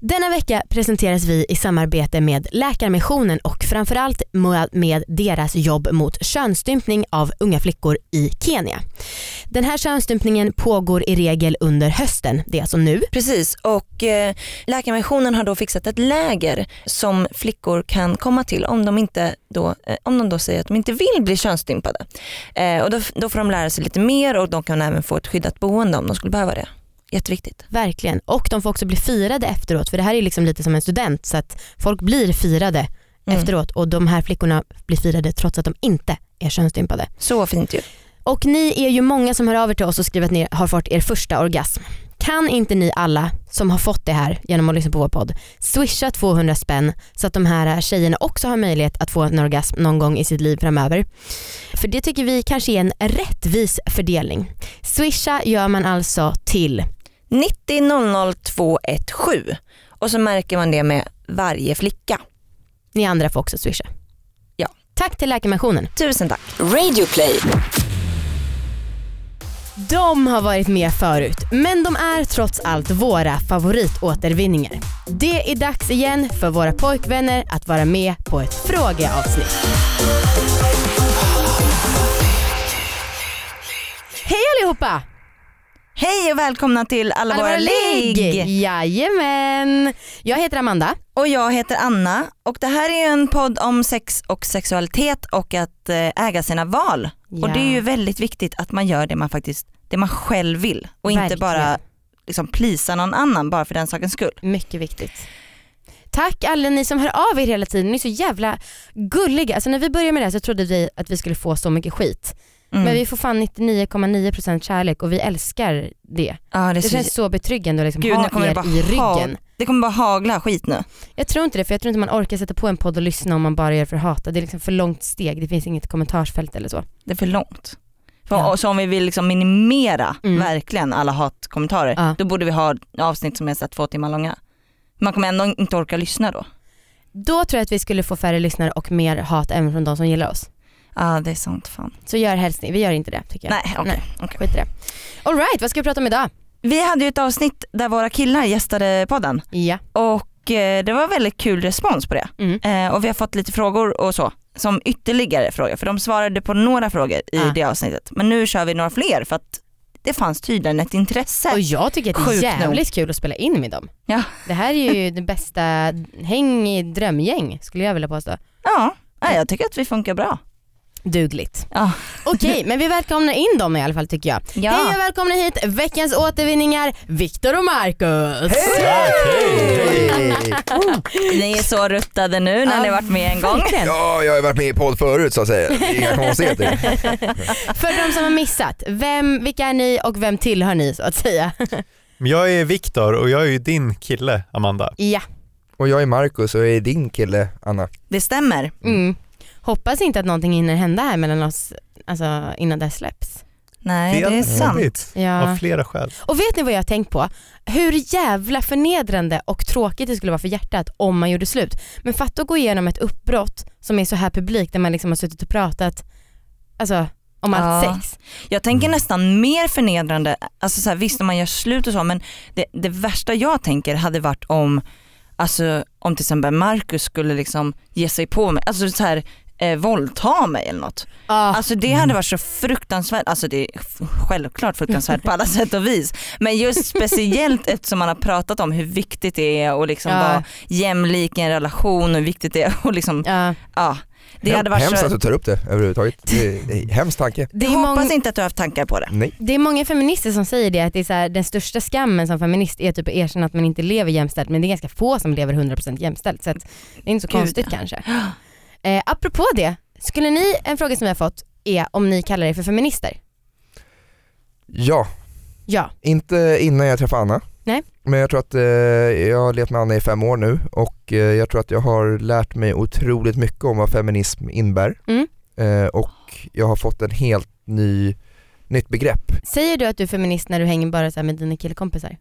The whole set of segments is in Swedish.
Denna vecka presenteras vi i samarbete med Läkarmissionen och framförallt med- deras jobb mot könsstympning av unga flickor i Kenya. Den här könsstympningen pågår i regel under hösten, det är alltså nu. Precis och eh, Läkarmissionen har då fixat ett läger som flickor kan komma till om de, inte då, eh, om de då säger att de inte vill bli könsstympade. Eh, och då, då får de lära sig lite mer och de kan även få ett skyddat boende om de skulle behöva det. Jätteviktigt. Verkligen. Och de får också bli firade efteråt för det här är liksom lite som en student så att folk blir firade Mm. efteråt och de här flickorna blir firade trots att de inte är könsstympade. Så fint ju. Och ni är ju många som hör av er till oss och skriver att ni har fått er första orgasm. Kan inte ni alla som har fått det här genom att lyssna på vår podd swisha 200 spänn så att de här tjejerna också har möjlighet att få en orgasm någon gång i sitt liv framöver. För det tycker vi kanske är en rättvis fördelning. Swisha gör man alltså till 90 00 217 och så märker man det med varje flicka. Ni andra får också swisha. Ja. Tack till Läkarmissionen. Tusen tack. Radioplay. De har varit med förut, men de är trots allt våra favoritåtervinningar. Det är dags igen för våra pojkvänner att vara med på ett frågeavsnitt. Hej allihopa! Hej och välkomna till Alla, våra ligg. Jajamän! Jag heter Amanda. Och jag heter Anna och det här är en podd om sex och sexualitet och att eh, äga sina val. Och Ja. det är ju väldigt viktigt att man gör det man faktiskt, det man själv vill och inte Verkligen. bara liksom plisa någon annan bara för den sakens skull. Mycket viktigt. Tack alla ni som hör av er hela tiden, ni är så jävla gulliga. Alltså när vi började med det här så trodde vi att vi skulle få så mycket skit. Mm. Men vi får fan 99,9% kärlek och vi älskar det. ja, det, Det så, känns så betryggande att liksom Gud, ha er i ryggen. det kommer bara hagla skit nu. Jag tror inte det för jag tror inte man orkar sätta på en podd och lyssna om man bara gör för att hata. Det är liksom för långt steg, det finns inget kommentarsfält eller så. Det är för långt. Ja. så om vi vill liksom minimera Mm. verkligen alla hatkommentarer, Ja. då borde vi ha avsnitt som är så två timmar långa. Man kommer ändå inte orka lyssna då. Då tror jag att vi skulle få färre lyssnare och mer hat även från de som gillar oss. Ja det är sant fan. Så gör helst ni, vi gör inte det tycker jag. Nej okej. okej. Skit i det. Alright, vad ska vi prata om idag? Vi hade ju ett avsnitt där våra killar gästade podden Ja. och eh, det var väldigt kul respons på det. Mm. Eh, och vi har fått lite frågor och så, som ytterligare frågor, för de svarade på några frågor i Ah. det avsnittet. Men nu kör vi några fler för att det fanns tydligen ett intresse. Och jag tycker att det är jävligt kul att spela in med dem. Ja. Det här är ju det bästa häng i drömgäng skulle jag vilja påstå. Ja, jag tycker att vi funkar bra. Dugligt. Ja. Okej, men vi välkomnar in dem i alla fall tycker jag. Ja. Hej och välkomna hit veckans återvinningar, Viktor och Marcus. Ni är så ruttade nu när Ja, ni varit med en gång. verkligen. Ja, jag har varit med i podd förut så att säga. Inga konstigheter. För de som har missat, vem, vilka är ni och vem tillhör ni så att säga? Jag är Viktor och jag är ju din kille Amanda. Ja, Och jag är Marcus och jag är din kille Anna. Det stämmer. mm. Hoppas inte att någonting hinner hända här mellan oss alltså, innan det släpps. Nej det är hade sant. varit Av Ja. flera skäl. Och vet ni vad jag har tänkt på? Hur jävla förnedrande och tråkigt det skulle vara för hjärtat om man gjorde slut. Men fatta att gå igenom ett uppbrott som är så här publikt där man liksom har suttit och pratat alltså, om allt Ja. sex. Jag tänker Mm. nästan mer förnedrande, alltså så här, visst om man gör slut och så men det, det värsta jag tänker hade varit om, alltså om till exempel Marcus skulle liksom ge sig på mig, alltså så här eh, våldta mig eller något. Ja. Alltså det hade varit så fruktansvärt, alltså det är självklart fruktansvärt på alla sätt och vis. Men just speciellt eftersom man har pratat om hur viktigt det är att liksom Ja. vara jämlik i en relation och hur viktigt det är att liksom, ja. ja. Det hade varit Hemskt så, att du tar upp det överhuvudtaget. Det är hemsk tanke. Det, jag är hoppas mång- inte att du har haft tankar på det. Nej. det är många feminister som säger det, att det är så här, den största skammen som feminist är typ att erkänna att man inte lever jämställt men det är ganska få som lever 100% jämställt så att det är inte så Gud, konstigt ja. kanske. Eh, apropå det, skulle ni, en fråga som vi har fått är om ni kallar er för feminister? Ja, Ja. inte innan jag träffade Anna. Nej. Men jag tror att eh, jag har levt med Anna i fem år nu och eh, jag tror att jag har lärt mig otroligt mycket om vad feminism innebär. Mm. Eh, och jag har fått en helt ny, nytt begrepp. Säger du att du är feminist när du hänger bara så här med dina killkompisar?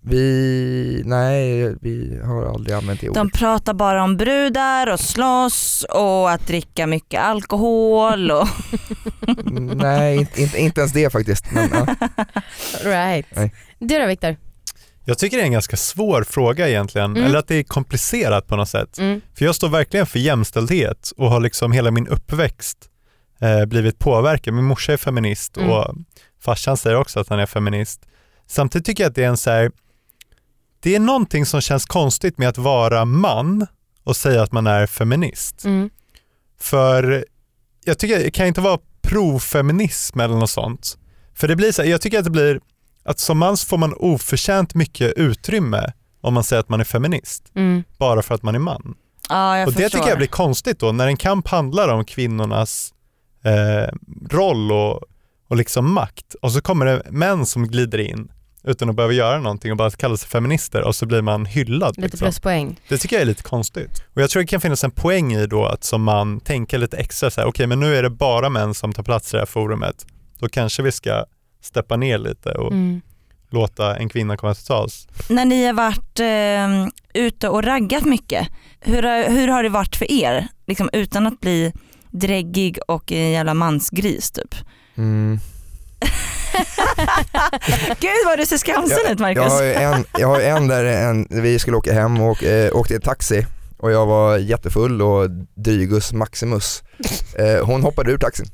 Vi, nej vi har aldrig använt det ordet. De pratar bara om brudar och slåss och att dricka mycket alkohol och nej inte, inte, inte ens det faktiskt. Men, ja. Right. Nej. Du då Viktor? Jag tycker det är en ganska svår fråga egentligen, Mm. eller att det är komplicerat på något sätt. Mm. För jag står verkligen för jämställdhet och har liksom hela min uppväxt eh, blivit påverkad. Min morsa är feminist Mm. och farsan säger också att han är feminist. Samtidigt tycker jag att det är en så här, det är någonting som känns konstigt med att vara man och säga att man är feminist. Mm. För jag tycker det kan inte vara profeminism eller något sånt. För det blir så här, jag tycker att det blir att som man får man oförtjänt mycket utrymme om man säger att man är feminist, Mm. bara för att man är man. Jag och det tycker jag blir konstigt då, när en kamp handlar om kvinnornas eh, roll och, och liksom makt och så kommer det män som glider in utan att behöva göra någonting och bara kalla sig feminister och så blir man hyllad. Lite liksom. pluspoäng. Det tycker jag är lite konstigt. Och jag tror det kan finnas en poäng i då att som man tänker lite extra så här, okej men nu är det bara män som tar plats i det här forumet. Då kanske vi ska steppa ner lite och Mm. låta en kvinna komma till tals. När ni har varit eh, ute och raggat mycket, hur har, hur har det varit för er? Liksom utan att bli dräggig och en jävla mansgris typ. Mm. Gud vad du ser skamsen ut Marcus. Jag har ju en, jag har en där en, vi skulle åka hem och eh, åkte i taxi och jag var jättefull och Drygus Maximus. Eh, hon hoppade ur taxin.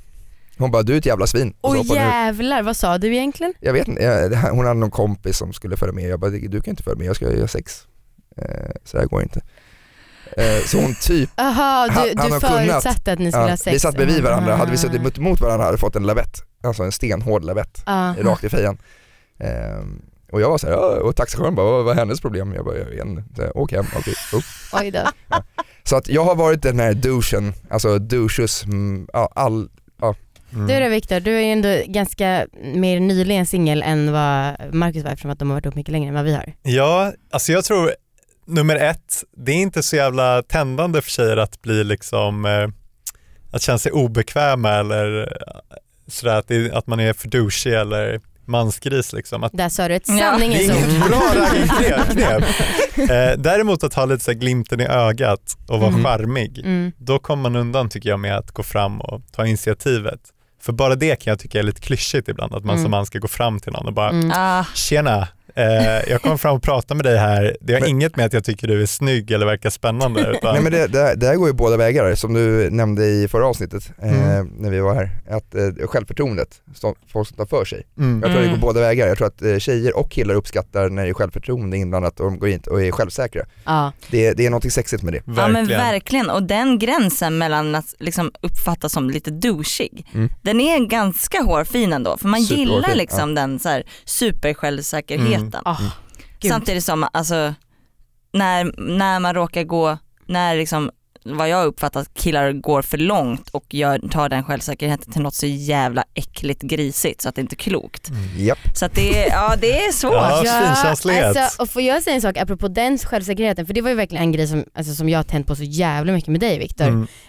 Hon bara du är ett jävla svin. Och ur. jävlar, vad sa du egentligen? Jag vet inte, jag, hon hade någon kompis som skulle följa med. Jag bara du kan inte följa med, jag ska göra sex. Eh, så det här går inte. Eh, så hon typ, Han- du, han du har kunnat. förutsatte att ni skulle ja, ha sex. vi satt bredvid varandra, hade vi suttit mot, mot varandra hade vi fått en lavett. Alltså en stenhård lavett. Ah. rakt i fejan. Ehm, och jag var såhär, ja, och taxichauffören bara, vad var hennes problem? Jag bara, jag vet inte, åk hem, okej. upp. Oj då. Så att jag har varit den här douchen, alltså douches, mm, ja, all, Mm. Du då Viktor, du är ju ändå ganska mer nyligen singel än vad Marcus var eftersom att de har varit ihop mycket längre än vad vi har. Ja, alltså jag tror nummer ett, det är inte så jävla tändande för tjejer att bli liksom, eh, att känna sig obekväma eller eh, sådär att, det, att man är för douchig eller mansgris liksom. Att, Där sa du ett Ja. det är sanningens inget ord. bra raggknep. knep. Eh, däremot att ha lite så här glimten i ögat och vara Mm. charmig, Mm. då kommer man undan tycker jag med att gå fram och ta initiativet. För bara det kan jag tycka är lite klyschigt ibland, att man Mm. som man ska gå fram till någon och bara Mm. Ah, Tjena, eh, jag kom fram och pratade med dig här. Det har Men- inget med att jag tycker du är snygg eller verkar spännande. Utan, nej men det, det, det här går ju båda vägar som du nämnde i förra avsnittet eh, Mm. när vi var här. Att eh, självförtroendet, som folk som tar för sig. mm, Jag tror det Mm. går båda vägar. Jag tror att eh, tjejer och killar uppskattar när det är självförtroende inblandat och de går in och är självsäkra. Ja. Det, det är något sexigt med det. ja verkligen. men verkligen och den gränsen mellan att liksom uppfattas som lite douchig, Mm. den är ganska hårfin ändå för man gillar liksom den så här supersjälvsäkerheten. Mm. Ah, gud. Samtidigt som alltså, när, när man råkar gå, när liksom vad jag uppfattar att killar går för långt och gör, tar den självsäkerheten till något så jävla äckligt grisigt så att det inte är klokt. Japp. Så att det, är- ja, det är svårt. Ja. alltså, och får jag säga en sak apropå den självsäkerheten, för det var ju verkligen en grej som, alltså, som jag har tänt på så jävla mycket med dig Viktor.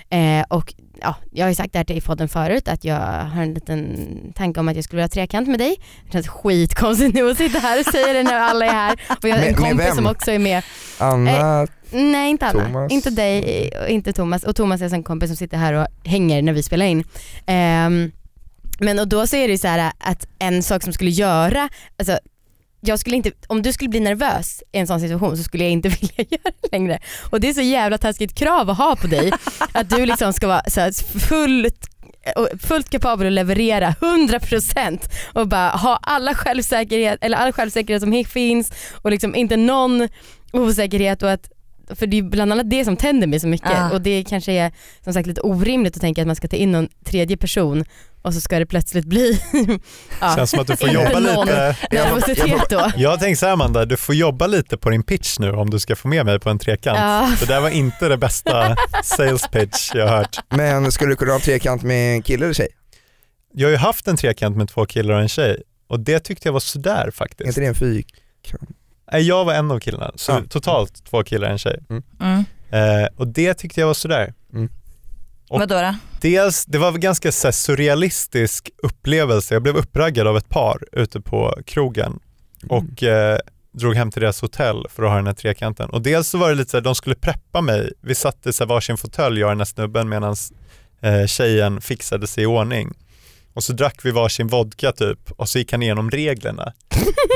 Mm. Eh, och ja, jag har ju sagt det här till i podden förut att jag har en liten tanke om att jag skulle vilja ha trekant med dig. Det känns skitkonstigt nu att sitta här och säga det när alla är här. Och jag har en Med- kompis vem? som också är med. Anna, Nej inte alla, Thomas. inte dig och inte Thomas. Och Thomas är en kompis som sitter här och hänger när vi spelar in. Ehm, men och då så är det ju så här att en sak som skulle göra, alltså jag skulle inte, om du skulle bli nervös i en sån situation så skulle jag inte vilja göra det längre. Och det är så jävla taskigt krav att ha på dig. Att du liksom ska vara så här fullt och fullt kapabel att leverera 100% och bara ha alla självsäkerhet, eller all självsäkerhet som finns och liksom inte någon osäkerhet och att för det är bland annat det som tänder mig så mycket Ja. och det kanske är som sagt lite orimligt att tänka att man ska ta in någon tredje person och så ska det plötsligt bli ja, Känns som att du får jobba lite. nervositet då. Jag tänker så här Amanda, du får jobba lite på din pitch nu om du ska få med mig på en trekant. Ja. Det där var inte det bästa sales pitch jag har hört. men skulle du kunna ha en trekant med en kille eller tjej? Jag har ju haft en trekant med två killar och en tjej och det tyckte jag var sådär Är faktiskt. inte det en fyr? Nej, jag var en av killarna, så Ja. totalt två killar och en tjej. Mm. Eh, och det tyckte jag var sådär. Och- Vadå då? Dels, det var en ganska så här, surrealistisk upplevelse. Jag blev uppraggad av ett par ute på krogen och eh, drog hem till deras hotell för att ha den här trekanten. Och dels så var det lite så här, de skulle preppa mig. Vi satt i så här varsin fåtölj, jag och den här snubben, medan eh, tjejen fixade sig i ordning. Och så drack vi varsin vodka typ och så gick han igenom reglerna.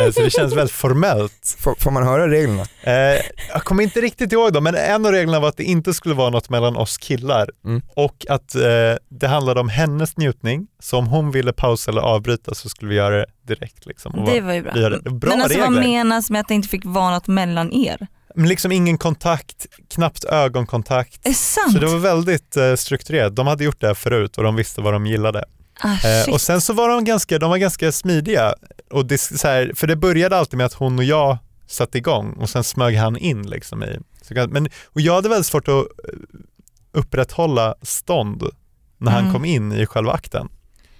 Eh, så det känns väldigt formellt. Får, får man höra reglerna? Eh, jag kommer inte riktigt ihåg dem men en av reglerna var att det inte skulle vara något mellan oss killar Mm. och att eh, det handlade om hennes njutning. Så om hon ville pausa eller avbryta så skulle vi göra det direkt. Liksom. Det va- var ju bra. bra Men alltså vad menas med att det inte fick vara något mellan er? Men liksom ingen kontakt, knappt ögonkontakt. Är sant? Så det var väldigt eh, strukturerat. De hade gjort det här förut och de visste vad de gillade. Ah, Eh, och sen så var de ganska, de var ganska smidiga. Och det, så här, för det började alltid med att hon och jag satte igång och sen smög han in. Liksom i, så, men, och jag hade väldigt svårt att eh, upprätthålla stånd när han Mm. kom in i själva akten.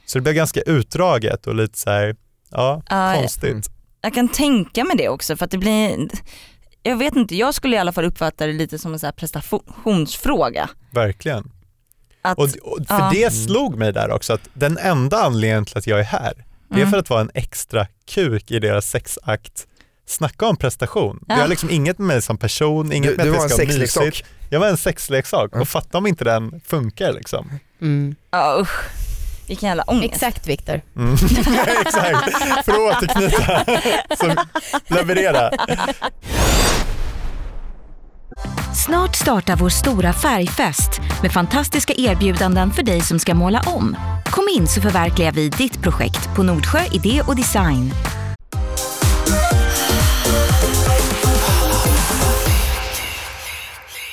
Så det blev ganska utdraget och lite så här, ja, Ja, konstigt. Mm. Jag kan tänka mig det också för att det blir, jag vet inte, jag skulle i alla fall uppfatta det lite som en så här prestationsfråga. Verkligen. Att, Och, och för Ja. det slog mig där också att den enda anledningen till att jag är här, det är Mm. för att vara en extra kuk i deras sexakt. Snacka om prestation. Det Ja. har liksom inget med mig som person, inget Du, med du att det ska vara mysigt. Jag var en sexleksak Ja. och fatta om inte den funkar liksom. Mm. ja usch, vilken jävla ångest. Exakt Viktor. Mm. Exakt, för att återknyta, leverera. Snart startar vår stora färgfest med fantastiska erbjudanden för dig som ska måla om. Kom in så förverkligar vi ditt projekt på Nordsjö Idé och Design.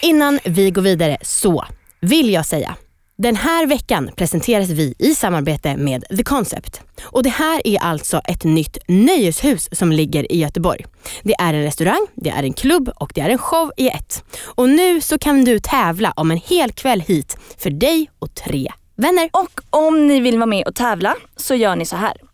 Innan vi går vidare så vill jag säga den här veckan presenteras vi i samarbete med The Concept. Och Det här är alltså ett nytt nöjeshus som ligger i Göteborg. Det är en restaurang, det är en klubb och det är en show i ett. Och nu så kan du tävla om en hel kväll hit för dig och tre vänner. Och om ni vill vara med och tävla så gör ni så här.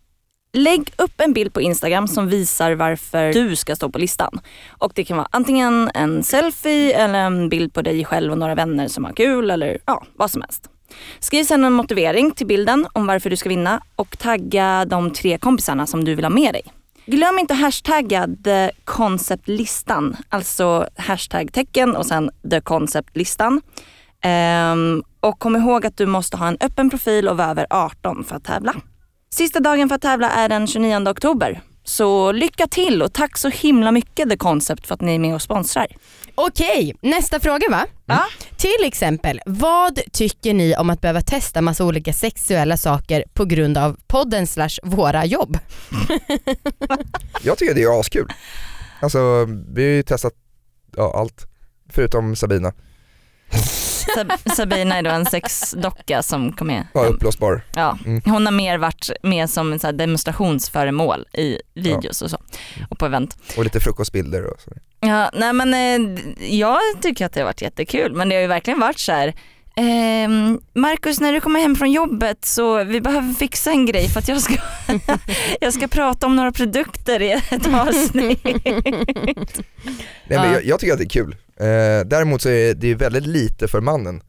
Lägg upp en bild på Instagram som visar varför du ska stå på listan. Och det kan vara antingen en selfie eller en bild på dig själv och några vänner som har kul eller ja, vad som helst. Skriv sen en motivering till bilden om varför du ska vinna och tagga de tre kompisarna som du vill ha med dig. Glöm inte hashtagga the concept-listan, alltså hashtag-tecken och sen the concept-listan. Ehm, och kom ihåg att du måste ha en öppen profil och vara över 18 för att tävla. Sista dagen för att tävla är den 29 oktober. Så lycka till och tack så himla mycket The Concept för att ni är med och sponsrar. Okej, nästa fråga va? Ja. Till exempel, vad tycker ni om att behöva testa massa olika sexuella saker på grund av podden slash våra jobb? Jag tycker det är askul. Alltså vi har ju testat ja, allt, förutom Sabina. Sab- Sabina är då en sexdocka som kom med. Ja, uppblåsbar. Ja, Mm. hon har mer varit med som en så demonstrationsföremål i videos och så och på event. Och lite frukostbilder och så. Ja, nej men eh, jag tycker att det har varit jättekul men det har ju verkligen varit så här. Ehm, Marcus när du kommer hem från jobbet så vi behöver fixa en grej för att jag ska, jag ska prata om några produkter i ett avsnitt. Nej, men Ja. jag, jag tycker att det är kul. Eh, däremot så är det väldigt lite för mannen.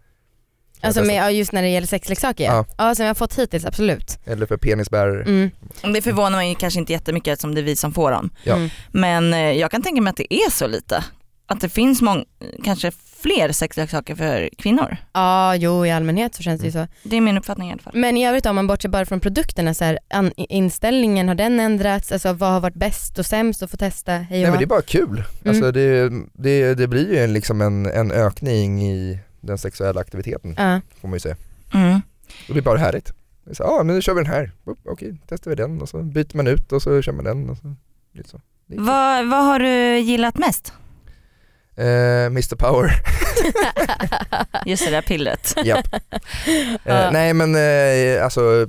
Alltså Jag med, ja, just när det gäller sexleksaker ja. Ja. som jag har fått hittills absolut. Eller för penisbärare. Mm. Det förvånar mig kanske inte jättemycket eftersom det är vi som får dem. Ja. Mm. Men eh, jag kan tänka mig att det är så lite. Att det finns mång- kanske fler sexleksaker för kvinnor. Ja, jo i allmänhet så känns det ju så. Det är min uppfattning i alla fall. Men i övrigt om man bortser bara från produkterna, så här, an, inställningen, har den ändrats? Alltså vad har varit bäst och sämst att få testa? Hej Nej men det är bara kul. Alltså det, det, det blir ju en, liksom en, en ökning i den sexuella aktiviteten Ja. får man ju säga. Mm. Det är bara härligt. Ja men nu kör vi den här, okej testar vi den och så byter man ut och så kör man den och så. Lite så. Vad, vad har du gillat mest? Eh, Mr Power, Just det där pillret. japp. Ja. nej men eh, alltså,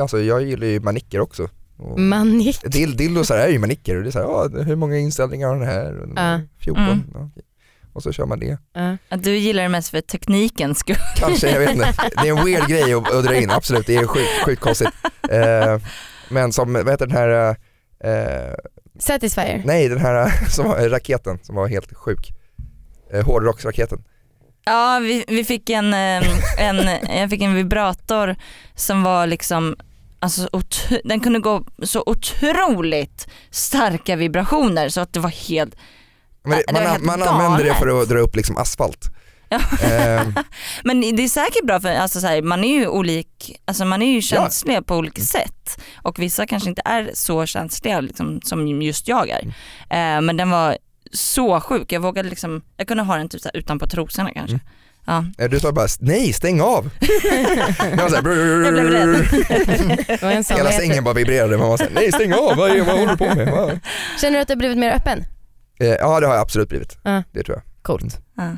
alltså jag gillar ju manicker också. Manik. Dill, dildosar är ju manicker och det är så här, ja, hur många inställningar har den här? Här, 14. Mm. Okej. Och så kör man det. Att du gillar det mest för teknikens skull. Kanske, jag vet inte. Det är en weird grej att, att dra in, absolut. Det är sjukt, sjukt konstigt. Men som, vad heter den här, Satisfyer. nej den här som var, raketen som var helt sjuk. Eh, hårdrocksraketen. Ja, vi, vi fick en, eh, en, jag fick en vibrator som var liksom Alltså, den kunde gå så otroligt starka vibrationer så att det var helt Men det, Ja, det var man, helt man använder det för att dra upp liksom asfalt. Ja. Ehm, Men det är säkert bra för alltså så här, man är ju olik, alltså man är ju känsliga på olika sätt och vissa kanske inte är så känsliga liksom, som just jag är. Eh, men den var så sjuk, jag vågade liksom, jag kunde ha den typ så här utanpå trosorna kanske. Mm. Ja. du sa bara nej stäng av. jag, var så här, Jag blev rädd. Hela sängen bara vibrerade, man var såhär, nej stäng av, vad, är- vad håller du på med? Va? Känner du att du har blivit mer öppen? Eh, ja det har jag absolut blivit, Ja. det tror jag. Coolt. Ja.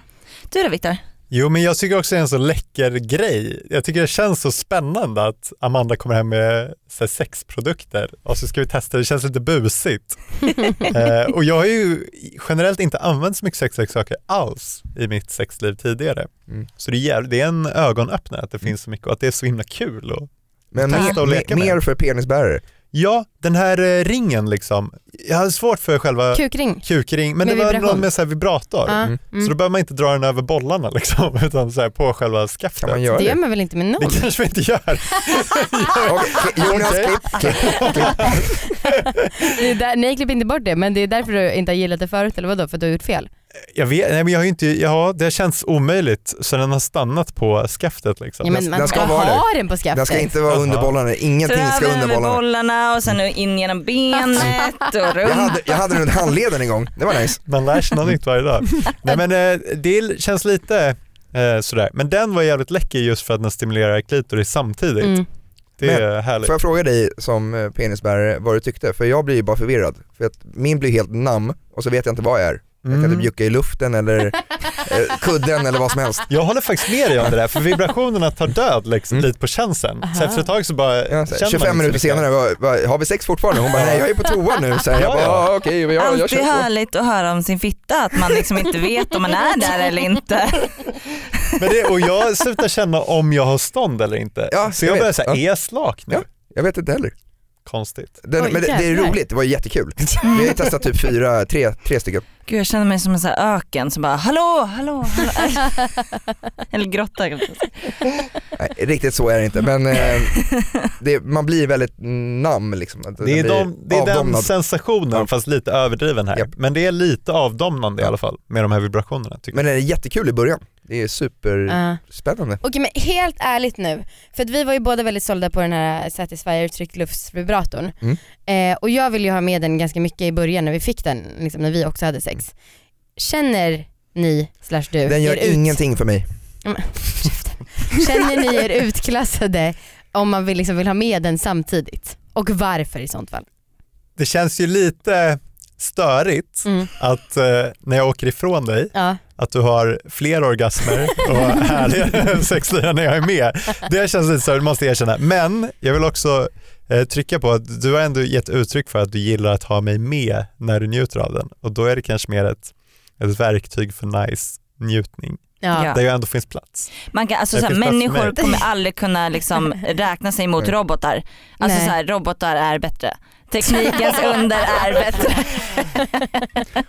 Du då Viktor? Jo men jag tycker också det är en så läcker grej. Jag tycker det känns så spännande att Amanda kommer hem med här, sexprodukter och så ska vi testa, det känns lite busigt. eh, och jag har ju generellt inte använt så mycket sexleksaker alls i mitt sexliv tidigare. Mm. Så det är, det är en ögonöppnare att det finns så mycket och att det är så himla kul. Och, Men Testa och mer, leka med. mer för penisbärare. ja, den här eh, ringen liksom. Jag hade svårt för själva Kukring. kukring, men Med det var vibration. någon med så här vibrator. Ja. Mm. Så då behöver man inte dra den över bollarna liksom, utan så här på själva skaftet. Kan man göra Det gör det? man väl inte med någon? Det kanske vi inte gör. Jonas, klipp, klipp, klipp. Det är där, nej klipp inte bort det men det är därför du inte har gillat det förut eller vadå? För att du har gjort fel? Jag vet, nej men jag har inte, ja det känns omöjligt så den har stannat på skaftet liksom. Ja, men man den ska ha den på skaftet. Den ska inte vara under bollarna, ingenting ska under bollarna. bollarna och sen in genom benet och Jag runt. hade, jag hade den runt handleden en gång, det var nice. Man lär sig något nytt varje dag. Nej men eh, det känns lite eh, sådär, men den var jävligt läcker just för att den stimulerar klitoris samtidigt. Mm. Det är härligt. Får jag fråga dig som eh, penisbärare vad du tyckte? För jag blir ju bara förvirrad. För att min blir helt nam och så vet jag inte vad jag är. Jag kan Mm. typ jucka i luften eller eh, kudden eller vad som helst. Jag håller faktiskt med dig om det där, för vibrationerna tar död liksom, Mm. lite på känslan. Så efter ett tag så bara Ja, så här, känner man 25 inte minuter senare, vad, vad, har vi sex fortfarande? Hon bara, nej jag är på toa nu. Så jag Ja, bara, ja. okej, okay, jag, jag Alltid kör på. härligt att höra om sin fitta, att man liksom inte vet om man är där eller inte. Men det, och jag slutar känna om jag har stånd eller inte. Ja, så jag jag börjar säga, Ja. är jag slak nu? Ja. Jag vet inte heller. Konstigt. Den, Oj, men det, det är jävlar. roligt, det var jättekul. Vi har testat typ fyra, tre, tre stycken. Gud jag känner mig som en sån här öken som bara hallå, hallå, hallå. Eller grotta. kanske. Nej, riktigt så är det inte men eh, det, man blir väldigt nam liksom. Det är, de, det är den sensationen Ja. fast lite överdriven här. Japp. Men det är lite avdomnande i alla fall med de här vibrationerna. Tycker Men det är jättekul i början. Det är superspännande. Ja. Okej men helt ärligt nu, för att vi var ju båda väldigt sålda på den här Satisfyer tryckluftsvibratorn. Mm. Eh, och jag ville ju ha med den ganska mycket i början när vi fick den, liksom när vi också hade sex. Känner ni, slash du, Den gör er ut- ingenting för mig. Känner ni er utklassade om man vill, liksom vill ha med den samtidigt? Och varför i sånt fall? Det känns ju lite störigt Mm. att eh, när jag åker ifrån dig, Ja. att du har fler orgasmer och härligare sexliv när jag är med. Det känns lite störigt måste jag erkänna. Men jag vill också eh, trycka på att du har ändå gett uttryck för att du gillar att ha mig med när du njuter av den och då är det kanske mer ett, ett verktyg för nice njutning Ja. Där jag ändå finns plats. Man kan, alltså, Det så här, finns plats för människor kommer aldrig kunna liksom, räkna sig mot robotar. Alltså, Nej. så här, robotar är bättre. Teknikens under är bättre.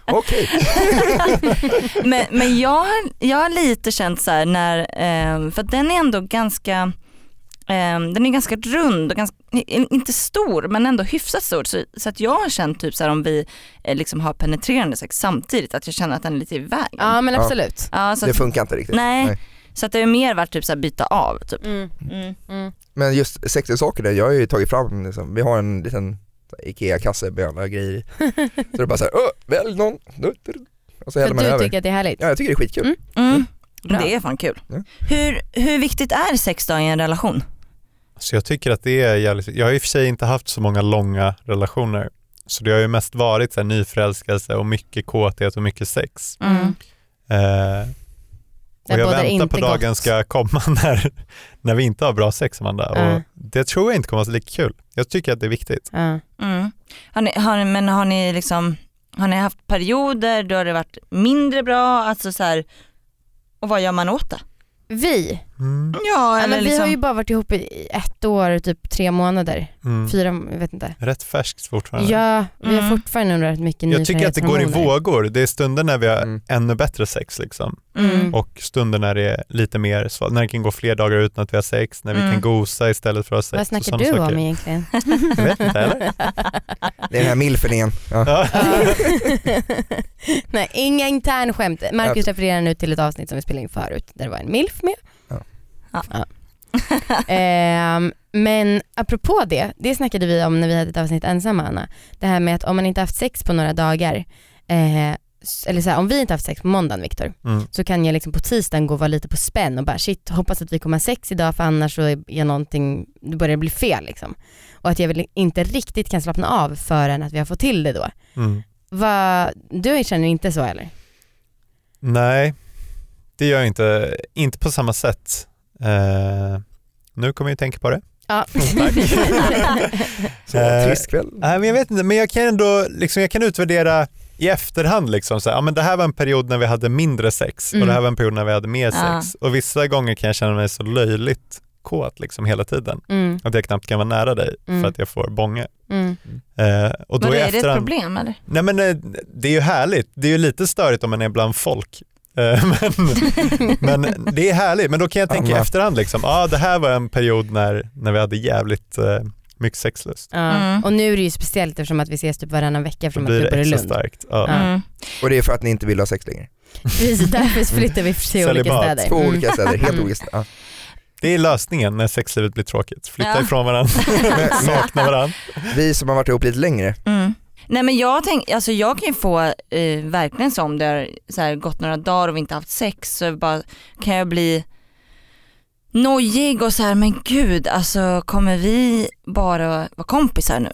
Okej. Men, men jag, har- jag har lite känt så här när, eh, för att den är ändå ganska eh, den är ganska rund och ganska, inte stor men ändå hyfsat stor. Så, så att jag har känt typ så här om vi eh, liksom har penetrerande sex samtidigt att jag känner att den är lite i vägen. ja men absolut. Ja, så, Det att, funkar inte riktigt. nej, så att det har mer varit typ så här byta av. Typ. Mm. Mm. Men just sexleksakerna, jag har ju tagit fram, liksom, vi har en liten IKEA-kasse med alla grejer. Så det är bara såhär, välj någon. Och så häller att man du över. tycker att det är härligt? Ja jag tycker det är skitkul. Mm. Mm. Bra. Det är fan kul. Ja. Hur, hur viktigt är sex då i en relation? Så jag tycker att det är jävligt, jag har i och för sig inte haft så många långa relationer. Så det har ju mest varit så här nyförälskelse och mycket kåthet och mycket sex. Mm. Eh, och jag väntar inte på dagen gott. ska komma när, när vi inte har bra sex Amanda. Ja. Och det tror jag inte kommer att vara lika kul. Jag tycker att det är viktigt. Mm. Har ni, har, ni- men har ni liksom, har ni haft perioder då har det varit mindre bra, alltså så här, och vad gör man åt det? Vi Mm. Ja, eller men vi har liksom, ju bara varit ihop i ett år, typ tre månader. Mm. Fyra, jag vet inte. Rätt färskt fortfarande. Ja, vi har Mm. fortfarande rätt mycket Jag tycker att det går i vågor. Det är stunder när vi har Mm. ännu bättre sex liksom. mm. och stunder när det är lite mer svalt, när det kan gå fler dagar utan att vi har sex, när vi Mm. kan gosa istället för att ha sex. Vad snackar du saker. om egentligen? Jag vet inte eller? Det är den här milfen igen. Ja. Ja. Nej, inga intern skämt. Marcus refererar nu till ett avsnitt som vi spelade in förut där det var en milf med. Ja. Ja. Ehm, men apropå det, det snackade vi om när vi hade ett avsnitt ensamma Anna. Det här med att om man inte haft sex på några dagar, eh, eller så här, om vi inte haft sex på måndagen Viktor, Mm. så kan jag liksom på tisdagen gå och vara lite på spänn och bara shit, hoppas att vi kommer ha sex idag för annars så är jag någonting, det börjar bli fel liksom. Och att jag väl inte riktigt kan slappna av förrän att vi har fått till det då. Mm. Va, du känner inte så eller? Nej, det gör jag inte. Inte på samma sätt. Eh, nu kommer jag att tänka på det. Ja. Så Eh, trist kväll. Nej, men jag vet inte, men jag kan ändå liksom, jag kan utvärdera i efterhand. Liksom, så här, ja, men det här var en period när vi hade mindre sex och Mm. det här var en period när vi hade mer Ja. sex. Och vissa gånger kan jag känna mig så löjligt kåt liksom, hela tiden. mm, Att jag knappt kan vara nära dig Mm. för att jag får bånge. mm. Eh, och då Men i är det ett problem eller? Nej men eh, det är ju härligt. Det är ju lite störigt om man är bland folk. Eh, men, men det är härligt. Men då kan jag tänka i efterhand liksom, ah, det här var en period när, när vi hade jävligt eh, mycket sexlust. Mm. Och nu är det ju speciellt eftersom att vi ses typ varannan vecka eftersom att det bor i Lund. starkt. Ja. Mm. Och det är för att ni inte vill ha sex längre. Precis, därför flyttar vi till olika städer. Två Mm. olika städer, helt Mm. olika städer. Ja. Det är lösningen när sexlivet blir tråkigt. Flytta Ja. ifrån varandra, sakna varandra. Vi som har varit ihop lite längre, Mm. Nej men jag, tänk, alltså jag kan ju få eh, verkligen så om det har så här, gått några dagar och vi inte haft sex så bara, kan jag bli nojig och så här, men gud alltså kommer vi bara vara kompisar nu?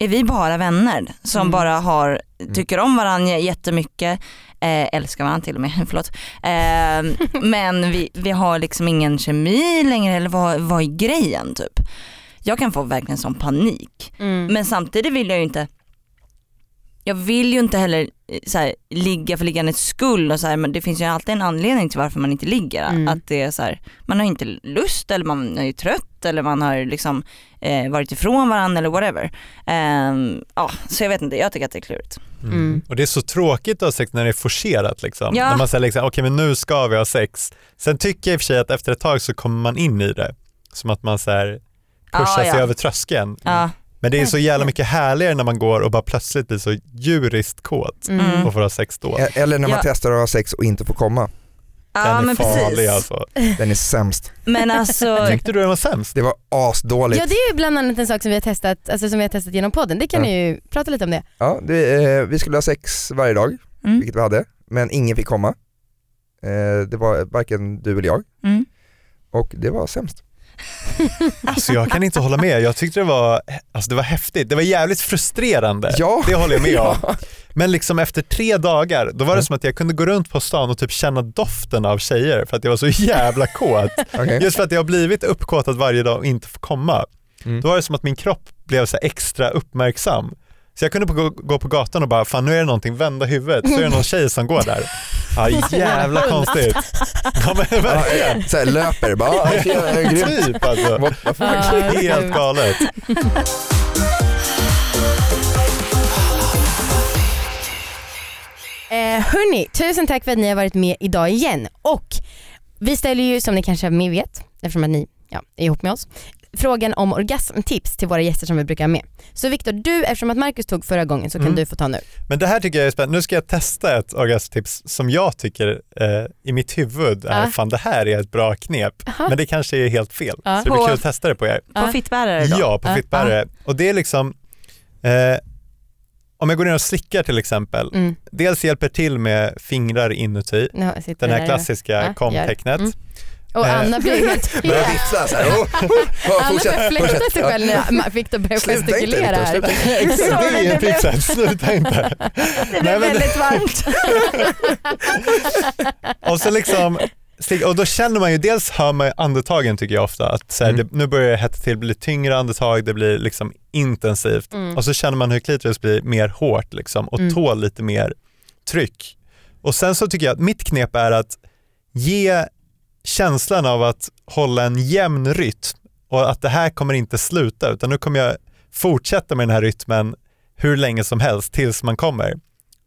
Är vi bara vänner som Mm. bara har, tycker om varandra jättemycket, eh, älskar varandra till och med, förlåt. Eh, men vi, vi har liksom ingen kemi längre eller vad, vad är grejen typ? Jag kan få verkligen sån panik. Mm. Men samtidigt vill jag ju inte jag vill ju inte heller eh, så här, ligga för liggandets skull och så här, men det finns ju alltid en anledning till varför man inte ligger. Mm. Att det är så här, man har inte lust eller man är ju trött eller man har liksom eh, varit ifrån varandra eller whatever. Ehm, ja, så jag vet inte, jag tycker att det är klurigt. Mm. Och det är så tråkigt att ha sex när det är forcerat. Liksom. Ja. När man säger liksom, okej men nu ska vi ha sex. Sen tycker jag i och för sig att efter ett tag så kommer man in i det. Som att man så här pushar ja. sig över tröskeln. Ja, Men det är så jävla mycket härligare när man går och bara plötsligt blir så djuriskt kåt Mm. och får ha sex då. E- eller när man Ja. testar att ha sex och inte får komma. ja Den är men farlig precis. alltså. Den är sämst. Men alltså, Tyckte du den var sämst? Det var asdåligt. Ja det är ju bland annat en sak som vi har testat, alltså som vi har testat genom podden. Det kan Ja. ni ju prata lite om det. Ja, det, eh, vi skulle ha sex varje dag, mm, vilket vi hade, men ingen fick komma. Eh, det var varken du eller jag mm. och det var sämst. Alltså jag kan inte hålla med. Jag tyckte det var, alltså det var häftigt. Det var jävligt frustrerande. Ja. Det håller jag med om. Ja. Men liksom efter tre dagar, då var det som att jag kunde gå runt på stan och typ känna doften av tjejer för att jag var så jävla kåt. Okej. Just för att jag har blivit uppkåtad varje dag och inte får komma. Mm. Då var det som att min kropp blev så extra uppmärksam. Så jag kunde på, gå, gå på gatan och bara, fan nu är det någonting, vända huvudet, så är det någon tjej som går där. Ja jävla konstigt. Ja men Ja, verkligen. så här, löper bara, tjena, grymt. Typ alltså. What the fuck? Ja, Helt galet. Eh, hörni, tusen tack för att ni har varit med idag igen. Och vi ställer ju som ni kanske med vet, eftersom att ni ja, är ihop med oss, frågan om orgasmtips till våra gäster som vi brukar ha med. Så Viktor, du, eftersom att Marcus tog förra gången så kan Mm. du få ta nu. Men det här tycker jag är spännande. Nu ska jag testa ett orgasmtips som jag tycker eh, i mitt huvud är, Ja. fan det här är ett bra knep. Aha. Men det kanske är helt fel. Ja. Så det blir På- kul att testa det på er. På Ja. fittbärare då? Ja, på Ja. fittbärare. Och det är liksom, eh, om jag går ner och slickar till exempel, Mm. dels hjälper till med fingrar inuti, Nu sitter den här där. klassiska Ja, kom-tecknet. Mm. Och Eh. Anna blir helt... Börjar vifta såhär, oh, oh, Anna fortsätt. sig själv när Viktor börjar Sluta inte, gestikulera här. Viktor, sluta. Exakt, det är tipset, sluta inte. Det Nej, blev men- väldigt varmt. Och så liksom, och då känner man ju, dels hör man ju andetagen tycker jag ofta, att så här, Mm. det, nu börjar det hetta till, blir tyngre andetag, det blir liksom intensivt. Mm. Och så känner man hur klitoris blir mer hårt liksom, och Mm. tål lite mer tryck. Och sen så tycker jag att mitt knep är att ge känslan av att hålla en jämn rytm och att det här kommer inte sluta utan nu kommer jag fortsätta med den här rytmen hur länge som helst tills man kommer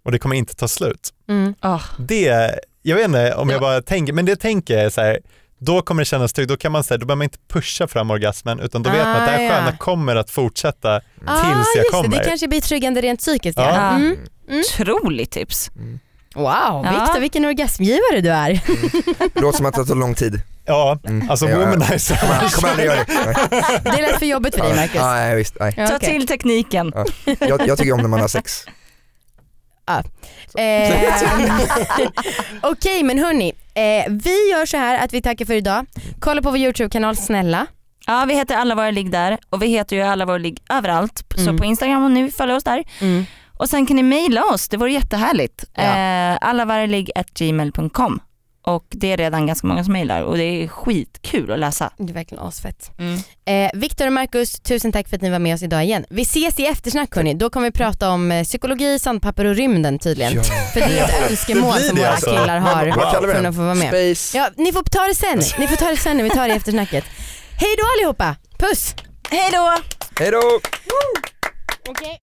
och det kommer inte ta slut. Mm. Ah. Det, jag vet inte om Ja. jag bara tänker, men det tänker jag är så här, då kommer det kännas tryggt, då kan man säga, då behöver man inte pusha fram orgasmen utan då vet man att det Ah, här ja. sköna kommer att fortsätta tills Ah, jag just det. kommer. det kanske blir tryggande rent psykiskt. Ja. Ja. Mm. Otroligt tips. Wow, Ja. Viktor vilken orgasmgivare du är. Det låter som att det tar lång tid. Ja, Mm. alltså Ja, ja. womanizer. Kommer kommer aldrig göra det. Det lät för jobbigt för dig Marcus. Ja, nej, visst, nej. Ja, Ta okej. till tekniken. Jag, jag tycker om när man har sex. Eh, Okej men hörni, eh, vi gör så här att vi tackar för idag. Kolla på vår YouTube-kanal snälla. Ja vi heter alla våra ligg där och vi heter ju alla våra ligg överallt. Mm. Så på Instagram om ni vill följa oss där. Och sen kan ni mejla oss, det vore jättehärligt. Ja. Eh, allavarligg.gmail.com och det är redan ganska många som mejlar och det är skitkul att läsa. Det är verkligen asfett. Mm. Eh, Viktor och Marcus, tusen tack för att ni var med oss idag igen. Vi ses i eftersnack hörni. Då kommer vi prata om eh, psykologi, sandpapper och rymden tydligen. Ja. För det är ett önskemål som våra alltså. killar har för den? att få vara med. Space. Ja, ni får ta det sen. Ni får ta det sen när vi tar det i eftersnacket. Hej då allihopa, puss! Hej då! Hej då! Okay.